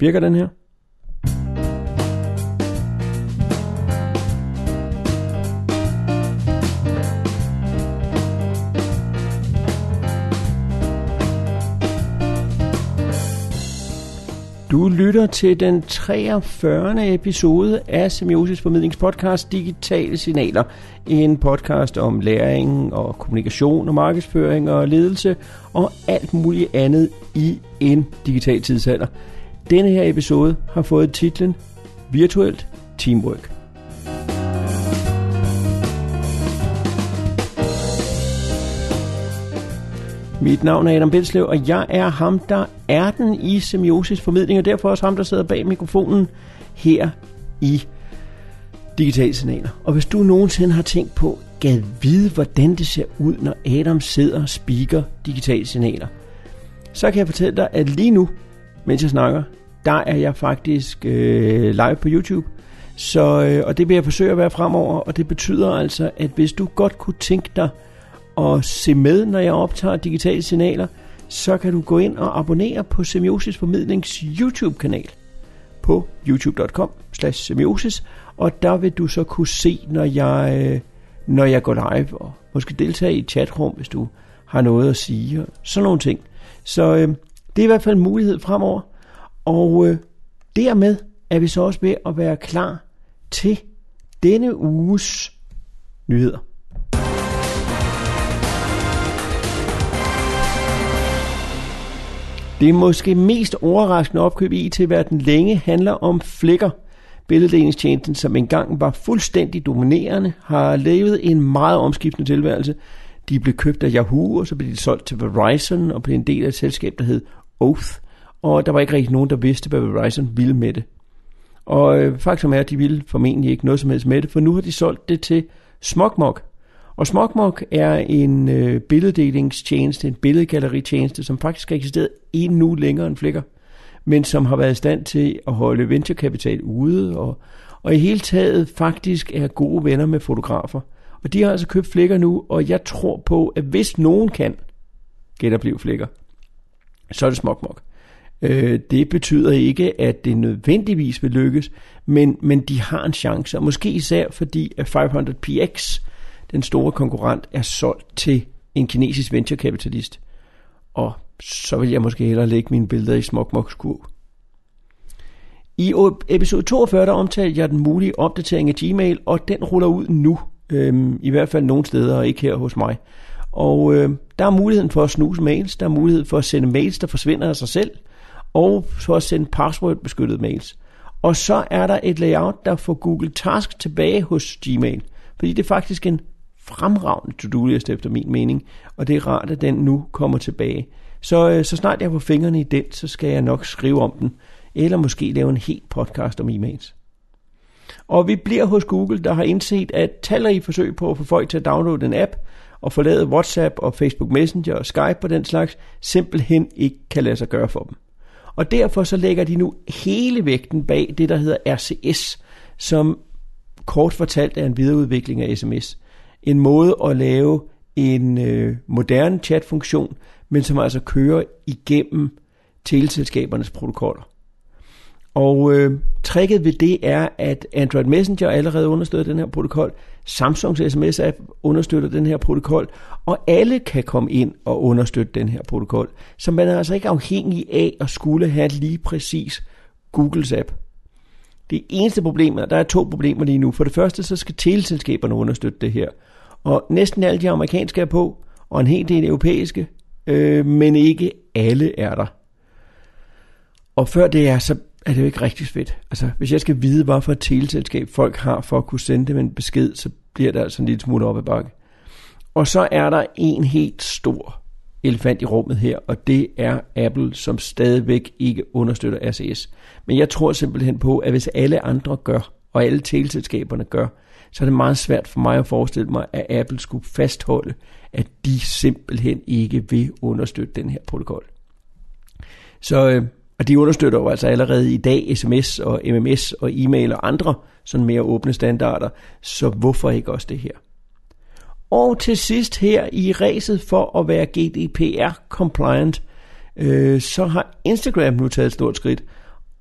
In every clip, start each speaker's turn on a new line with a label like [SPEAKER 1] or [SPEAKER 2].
[SPEAKER 1] Virker den her? Du lytter til den 43. episode af Semiosis Formidlingspodcast Digitale Signaler. En podcast om læring og kommunikation og markedsføring og ledelse og alt muligt andet i en digital tidsalder. Denne her episode har fået titlen Virtuelt Teamwork. Mit navn er Adam Bilslev, og jeg er ham, der er den i semiosis formidling, og derfor også ham, der sidder bag mikrofonen her i Digitale Signaler. Og hvis du nogensinde har tænkt på, gad vide, hvordan det ser ud, når Adam sidder og speaker digitale signaler, så kan jeg fortælle dig, at lige nu, mens jeg snakker, der er jeg faktisk øh, live på YouTube. Så, øh, og det vil jeg forsøge at være fremover, og det betyder altså, at hvis du godt kunne tænke dig at se med, når jeg optager digitale signaler, så kan du gå ind og abonnere på Semiosis Formidlings YouTube-kanal på youtube.com slash semiosis, og der vil du så kunne se, når jeg, øh, når jeg går live, og måske deltage i et chatrum, hvis du har noget at sige, og sådan nogle ting. Så øh, det er i hvert fald en mulighed fremover, og øh, dermed er vi så også ved at være klar til denne uges nyheder. Det måske mest overraskende opkøb i IT-verden længe handler om flækker. Billeddelingstjenesten, som engang var fuldstændig dominerende, har levet en meget omskiftende tilværelse. De blev købt af Yahoo, og så blev de solgt til Verizon og blev en del af et selskab, der hed Oath. Og der var ikke rigtig nogen, der vidste, hvad Verizon ville med det. Og øh, faktum er, at de ville formentlig ikke noget som helst med det, for nu har de solgt det til Smogmog, og Smogmog er en øh, billeddelingstjeneste, en billedgalleritjeneste, som faktisk har eksisteret endnu længere end Flickr, men som har været i stand til at holde venturekapital ude, og, og i hele taget faktisk er gode venner med fotografer. Og de har altså købt Flickr nu, og jeg tror på, at hvis nogen kan genopleve Flickr, så er det Smogmog. Øh, det betyder ikke, at det nødvendigvis vil lykkes, men, men de har en chance, og måske især fordi at 500px den store konkurrent er solgt til en kinesisk venturekapitalist. Og så vil jeg måske hellere lægge mine billeder i Smogmogs kurv. I episode 42 der omtalte jeg den mulige opdatering af Gmail, og den ruller ud nu. Øhm, I hvert fald nogle steder, og ikke her hos mig. Og øh, der er muligheden for at snuse mails, der er mulighed for at sende mails, der forsvinder af sig selv, og så at sende password-beskyttede mails. Og så er der et layout, der får Google Task tilbage hos Gmail, fordi det er faktisk en fremragende to-do-liste efter min mening, og det er rart, at den nu kommer tilbage. Så, øh, så snart jeg får på fingrene i den, så skal jeg nok skrive om den, eller måske lave en helt podcast om e-mails. Og vi bliver hos Google, der har indset, at talrige forsøg på at få folk til at downloade en app og forlade WhatsApp og Facebook Messenger og Skype på den slags, simpelthen ikke kan lade sig gøre for dem. Og derfor så lægger de nu hele vægten bag det, der hedder RCS, som kort fortalt er en videreudvikling af sms en måde at lave en øh, moderne chatfunktion, men som altså kører igennem teleselskabernes protokoller. Og øh, tricket ved det er, at Android Messenger allerede understøtter den her protokol, Samsungs SMS-app understøtter den her protokol, og alle kan komme ind og understøtte den her protokol. Så man er altså ikke afhængig af at skulle have lige præcis Googles app. Det eneste problem er, der er to problemer lige nu. For det første, så skal teleselskaberne understøtte det her. Og næsten alle de amerikanske er på, og en hel del europæiske, øh, men ikke alle er der. Og før det er, så er det jo ikke rigtig fedt. Altså, hvis jeg skal vide, hvad for et teleselskab folk har for at kunne sende dem en besked, så bliver det altså en lille smule op ad bakke. Og så er der en helt stor elefant i rummet her, og det er Apple, som stadigvæk ikke understøtter RCS. Men jeg tror simpelthen på, at hvis alle andre gør, og alle teleselskaberne gør, så er det meget svært for mig at forestille mig, at Apple skulle fastholde, at de simpelthen ikke vil understøtte den her protokol. Så øh, og de understøtter jo altså allerede i dag sms og MMS og e-mail og andre sådan mere åbne standarder, så hvorfor ikke også det her? Og til sidst her i ræset for at være GDPR compliant, øh, så har Instagram nu taget et stort skridt.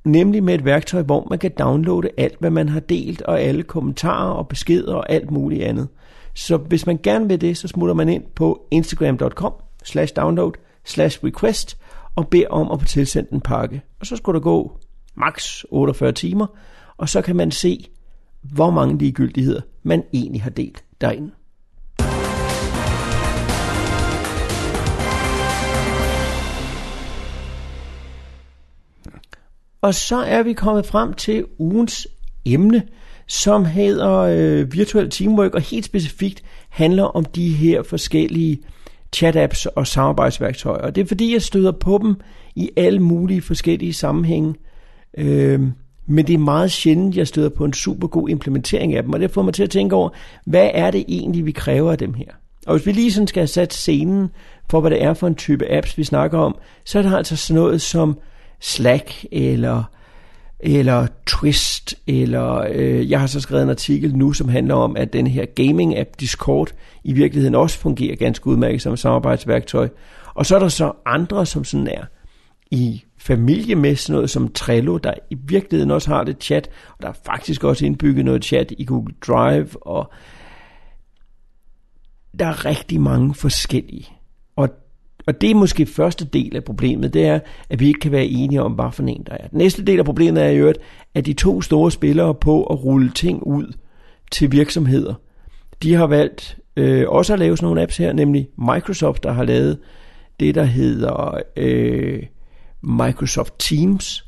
[SPEAKER 1] nemlig med et værktøj, hvor man kan downloade alt, hvad man har delt, og alle kommentarer og beskeder og alt muligt andet. Så hvis man gerne vil det, så smutter man ind på instagram.com slash download slash request og beder om at få tilsendt en pakke. Og så skulle der gå maks 48 timer, og så kan man se, hvor mange ligegyldigheder man egentlig har delt derinde. Og så er vi kommet frem til ugens emne, som hedder øh, virtuel teamwork, og helt specifikt handler om de her forskellige chat-apps og samarbejdsværktøjer. Og det er fordi, jeg støder på dem i alle mulige forskellige sammenhænge. Øh, men det er meget sjældent, jeg støder på en super god implementering af dem, og det får mig til at tænke over, hvad er det egentlig, vi kræver af dem her? Og hvis vi lige sådan skal have sat scenen for, hvad det er for en type apps, vi snakker om, så er der altså sådan noget som Slack eller eller Twist, eller øh, jeg har så skrevet en artikel nu, som handler om, at den her gaming-app Discord i virkeligheden også fungerer ganske udmærket som samarbejdsværktøj. Og så er der så andre, som sådan er i familie med sådan noget som Trello, der i virkeligheden også har det chat, og der er faktisk også indbygget noget chat i Google Drive, og der er rigtig mange forskellige. Og og det er måske første del af problemet, det er, at vi ikke kan være enige om, hvad for en der er. Den næste del af problemet er jo, at de to store spillere på at rulle ting ud til virksomheder, de har valgt øh, også at lave sådan nogle apps her, nemlig Microsoft, der har lavet det, der hedder øh, Microsoft Teams,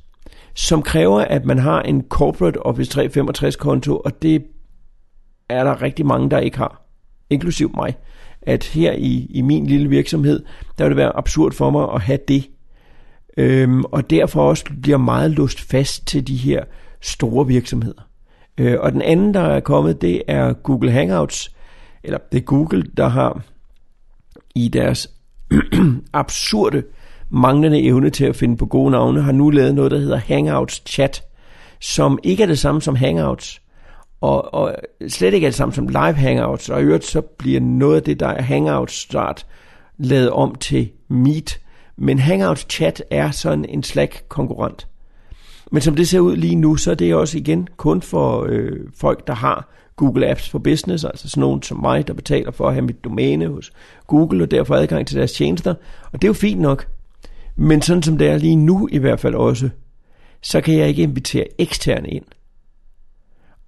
[SPEAKER 1] som kræver, at man har en Corporate Office 365 konto, og det er der rigtig mange, der ikke har, inklusiv mig at her i, i min lille virksomhed, der vil det være absurd for mig at have det. Øhm, og derfor også bliver meget lust fast til de her store virksomheder. Øh, og den anden, der er kommet, det er Google Hangouts, eller det er Google, der har i deres absurde manglende evne til at finde på gode navne, har nu lavet noget, der hedder Hangouts Chat, som ikke er det samme som Hangouts, og, og slet ikke alt sammen som live hangouts, og i øvrigt så bliver noget af det, der er hangouts start, lavet om til Meet. Men hangouts chat er sådan en Slack konkurrent. Men som det ser ud lige nu, så er det også igen kun for øh, folk, der har Google Apps for Business, altså sådan nogen som mig, der betaler for at have mit domæne hos Google, og derfor adgang til deres tjenester. Og det er jo fint nok. Men sådan som det er lige nu i hvert fald også, så kan jeg ikke invitere eksterne ind.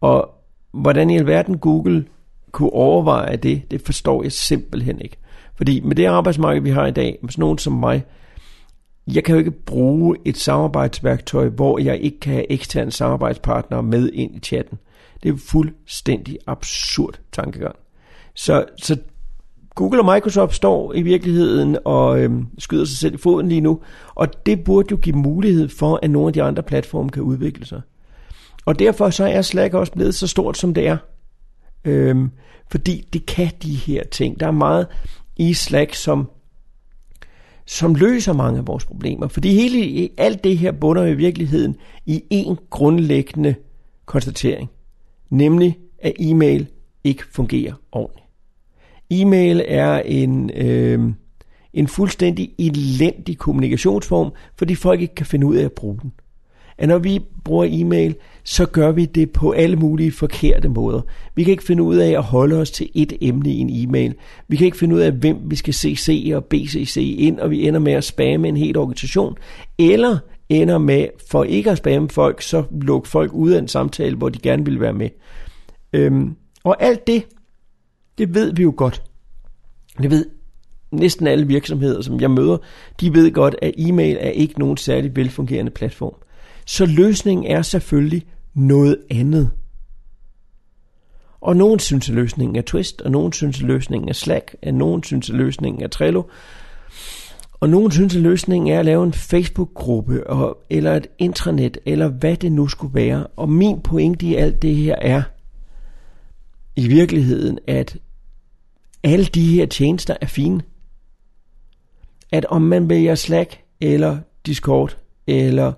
[SPEAKER 1] Og hvordan i alverden Google kunne overveje det, det forstår jeg simpelthen ikke. Fordi med det arbejdsmarked, vi har i dag, med sådan nogen som mig, jeg kan jo ikke bruge et samarbejdsværktøj, hvor jeg ikke kan have eksterne samarbejdspartnere med ind i chatten. Det er fuldstændig absurd tankegang. Så, så Google og Microsoft står i virkeligheden og øhm, skyder sig selv i foden lige nu, og det burde jo give mulighed for, at nogle af de andre platforme kan udvikle sig. Og derfor så er Slack også blevet så stort, som det er. Øhm, fordi det kan de her ting. Der er meget i Slack, som, som løser mange af vores problemer. Fordi hele, alt det her bunder i virkeligheden i en grundlæggende konstatering. Nemlig, at e-mail ikke fungerer ordentligt. E-mail er en, øh, en fuldstændig elendig kommunikationsform, fordi folk ikke kan finde ud af at bruge den at når vi bruger e-mail, så gør vi det på alle mulige forkerte måder. Vi kan ikke finde ud af at holde os til et emne i en e-mail. Vi kan ikke finde ud af, hvem vi skal CC og BCC ind, og vi ender med at spamme en hel organisation. Eller ender med, for ikke at spamme folk, så lukke folk ud af en samtale, hvor de gerne vil være med. Øhm, og alt det, det ved vi jo godt. Det ved næsten alle virksomheder, som jeg møder, de ved godt, at e-mail er ikke nogen særlig velfungerende platform. Så løsningen er selvfølgelig noget andet. Og nogen synes, at løsningen er Twist, og nogen synes, at løsningen er Slack, og nogen synes, at løsningen er Trello. Og nogen synes, at løsningen er at lave en Facebook-gruppe, og, eller et intranet, eller hvad det nu skulle være. Og min pointe i alt det her er, i virkeligheden, at alle de her tjenester er fine. At om man vælger Slack, eller Discord, eller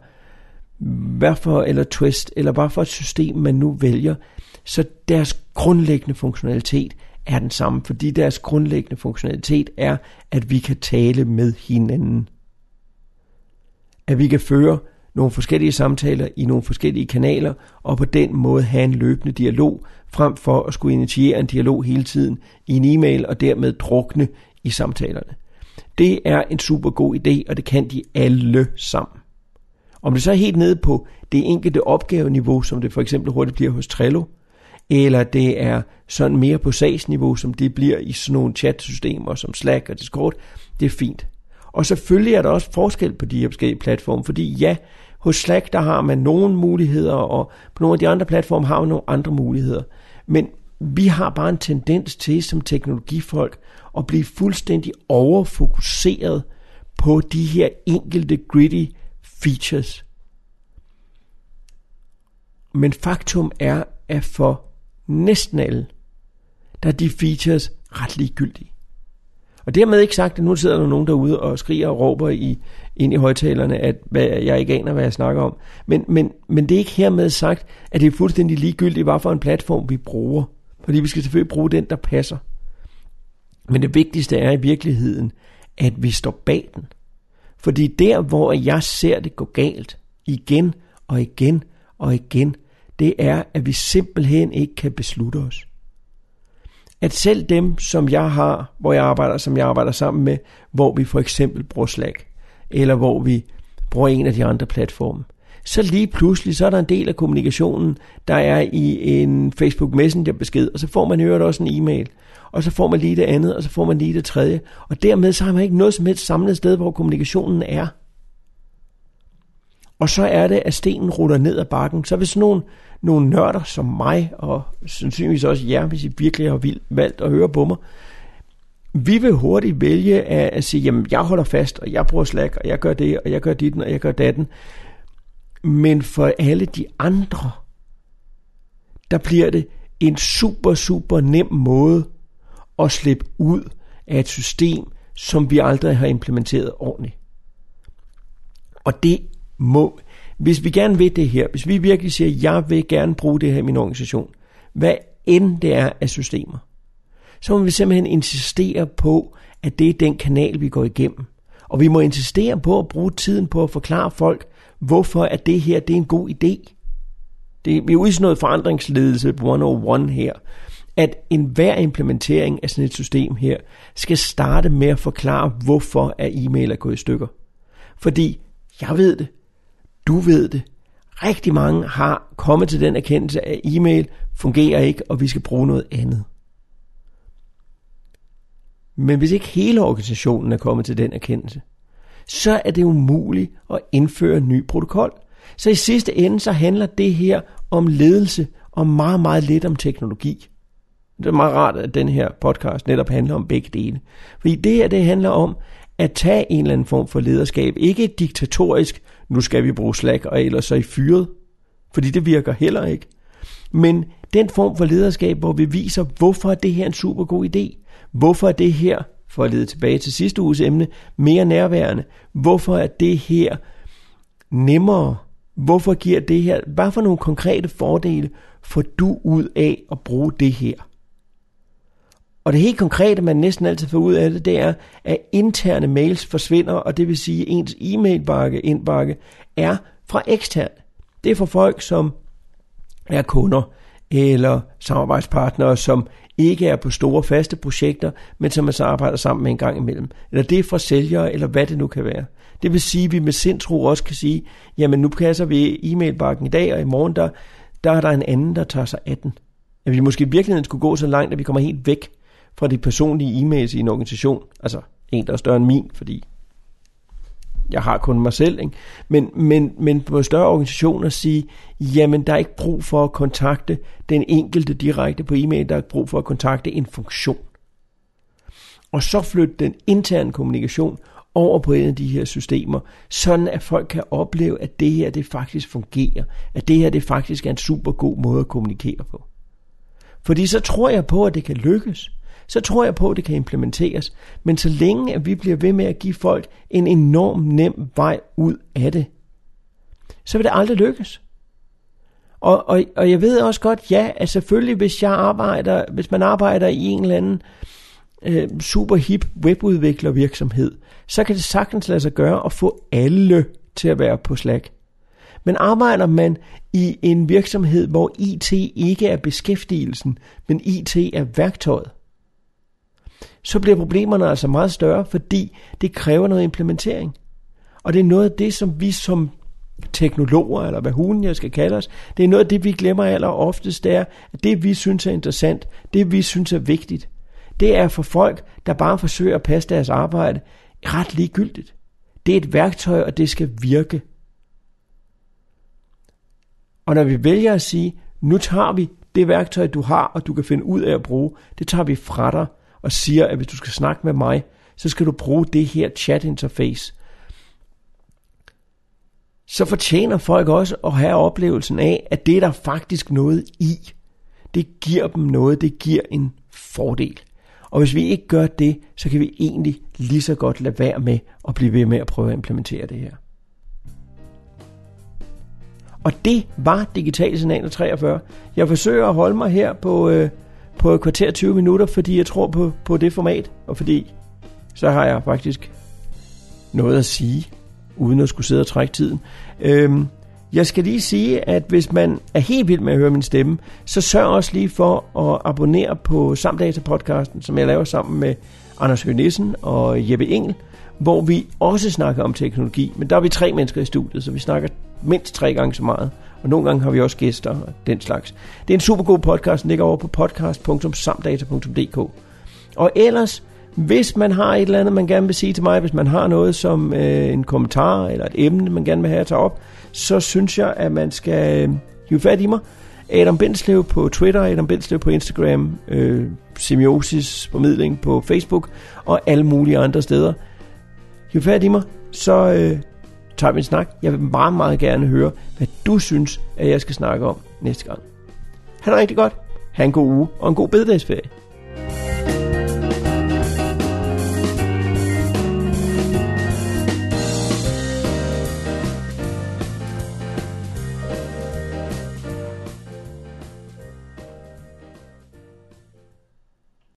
[SPEAKER 1] hvad for, eller twist, eller hvad for et system man nu vælger, så deres grundlæggende funktionalitet er den samme, fordi deres grundlæggende funktionalitet er, at vi kan tale med hinanden. At vi kan føre nogle forskellige samtaler i nogle forskellige kanaler, og på den måde have en løbende dialog, frem for at skulle initiere en dialog hele tiden i en e-mail, og dermed drukne i samtalerne. Det er en super god idé, og det kan de alle sammen. Om det så er helt nede på det enkelte opgaveniveau, som det for eksempel hurtigt bliver hos Trello, eller det er sådan mere på sagsniveau, som det bliver i sådan nogle chatsystemer som Slack og Discord, det er fint. Og selvfølgelig er der også forskel på de her forskellige platforme, fordi ja, hos Slack der har man nogle muligheder, og på nogle af de andre platforme har man nogle andre muligheder. Men vi har bare en tendens til som teknologifolk at blive fuldstændig overfokuseret på de her enkelte gritty features. Men faktum er, at for næsten alle, der er de features ret ligegyldige. Og dermed ikke sagt, at nu sidder der nogen derude og skriger og råber i, ind i højtalerne, at hvad, jeg ikke aner, hvad jeg snakker om. Men, men, men det er ikke hermed sagt, at det er fuldstændig ligegyldigt, hvad for en platform vi bruger. Fordi vi skal selvfølgelig bruge den, der passer. Men det vigtigste er i virkeligheden, at vi står bag den. Fordi der, hvor jeg ser det gå galt, igen og igen og igen, det er, at vi simpelthen ikke kan beslutte os. At selv dem, som jeg har, hvor jeg arbejder, som jeg arbejder sammen med, hvor vi for eksempel bruger Slack, eller hvor vi bruger en af de andre platforme, så lige pludselig, så er der en del af kommunikationen, der er i en Facebook Messenger besked, og så får man hørt også en e-mail, og så får man lige det andet, og så får man lige det tredje, og dermed så har man ikke noget som helst samlet sted, hvor kommunikationen er. Og så er det, at stenen ruller ned ad bakken. Så hvis nogen, nogle nørder som mig, og sandsynligvis også jer, hvis I virkelig har valgt at høre på mig, vi vil hurtigt vælge at, at sige, jamen jeg holder fast, og jeg bruger Slack, og jeg gør det, og jeg gør dit, og jeg gør datten. Men for alle de andre, der bliver det en super, super nem måde at slippe ud af et system, som vi aldrig har implementeret ordentligt. Og det må, hvis vi gerne vil det her, hvis vi virkelig siger, jeg vil gerne bruge det her i min organisation, hvad end det er af systemer, så må vi simpelthen insistere på, at det er den kanal, vi går igennem. Og vi må insistere på at bruge tiden på at forklare folk, hvorfor at det her det er en god idé. Det, vi er ude i sådan noget forandringsledelse 101 her, at enhver implementering af sådan et system her, skal starte med at forklare, hvorfor er e-mail er gået i stykker. Fordi jeg ved det, du ved det, rigtig mange har kommet til den erkendelse, at e-mail fungerer ikke, og vi skal bruge noget andet. Men hvis ikke hele organisationen er kommet til den erkendelse, så er det umuligt at indføre en ny protokol. Så i sidste ende, så handler det her om ledelse og meget, meget lidt om teknologi. Det er meget rart, at den her podcast netop handler om begge dele. Fordi det her, det handler om at tage en eller anden form for lederskab. Ikke et diktatorisk, nu skal vi bruge Slack, og ellers så i fyret. Fordi det virker heller ikke. Men den form for lederskab, hvor vi viser, hvorfor det her er en super god idé. Hvorfor er det her, for at lede tilbage til sidste uges emne, mere nærværende. Hvorfor er det her nemmere? Hvorfor giver det her, hvad for nogle konkrete fordele får du ud af at bruge det her? Og det helt konkrete, man næsten altid får ud af det, det er, at interne mails forsvinder, og det vil sige, at ens e-mailbakke indbakke er fra eksterne. Det er for folk, som er kunder eller samarbejdspartnere, som ikke er på store faste projekter, men som man så arbejder sammen med en gang imellem. Eller det er fra sælgere, eller hvad det nu kan være. Det vil sige, at vi med sindsro også kan sige, jamen nu passer vi e-mailbakken i dag, og i morgen der, der er der en anden, der tager sig af den. At vi måske i virkeligheden skulle gå så langt, at vi kommer helt væk fra de personlige e-mails i en organisation. Altså en, der er større end min, fordi jeg har kun mig selv. Ikke? Men, men, men på større organisationer sige, jamen der er ikke brug for at kontakte den enkelte direkte på e-mail, der er brug for at kontakte en funktion. Og så flytte den interne kommunikation over på en af de her systemer, sådan at folk kan opleve, at det her det faktisk fungerer, at det her det faktisk er en super god måde at kommunikere på. Fordi så tror jeg på, at det kan lykkes så tror jeg på, at det kan implementeres. Men så længe at vi bliver ved med at give folk en enorm nem vej ud af det, så vil det aldrig lykkes. Og, og, og jeg ved også godt, ja, at selvfølgelig hvis jeg arbejder, hvis man arbejder i en eller anden øh, super hip webudviklervirksomhed, så kan det sagtens lade sig gøre at få alle til at være på Slack. Men arbejder man i en virksomhed, hvor IT ikke er beskæftigelsen, men IT er værktøjet, så bliver problemerne altså meget større, fordi det kræver noget implementering. Og det er noget af det, som vi som teknologer, eller hvad hunden jeg skal kalde os, det er noget af det, vi glemmer aller oftest, det er, at det vi synes er interessant, det vi synes er vigtigt, det er for folk, der bare forsøger at passe deres arbejde, ret ligegyldigt. Det er et værktøj, og det skal virke. Og når vi vælger at sige, nu tager vi det værktøj, du har, og du kan finde ud af at bruge, det tager vi fra dig, og siger, at hvis du skal snakke med mig, så skal du bruge det her chat interface. Så fortjener folk også at have oplevelsen af, at det er der faktisk noget i. Det giver dem noget, det giver en fordel. Og hvis vi ikke gør det, så kan vi egentlig lige så godt lade være med at blive ved med at prøve at implementere det her. Og det var Digital Signaler 43. Jeg forsøger at holde mig her på, øh, på et kvarter 20 minutter, fordi jeg tror på, på det format, og fordi så har jeg faktisk noget at sige, uden at skulle sidde og trække tiden. Øhm, jeg skal lige sige, at hvis man er helt vild med at høre min stemme, så sørg også lige for at abonnere på Samdata-podcasten, som jeg laver sammen med Anders Høgh Nissen og Jeppe Engel, hvor vi også snakker om teknologi. Men der er vi tre mennesker i studiet, så vi snakker mindst tre gange så meget. Og nogle gange har vi også gæster og den slags. Det er en super god podcast, den ligger over på podcast.samdata.dk. Og ellers, hvis man har et eller andet, man gerne vil sige til mig, hvis man har noget som øh, en kommentar eller et emne, man gerne vil have at tage op, så synes jeg, at man skal øh, hive fat i mig. Adam Bindslev på Twitter, Adam Bindslev på Instagram, øh, Semiosis formidling på Facebook og alle mulige andre steder. Hiv fat i mig, så øh, tager vi en snak. Jeg vil meget, meget gerne høre, hvad du synes, at jeg skal snakke om næste gang. Ha' det rigtig godt. Ha' en god uge og en god bededagsferie.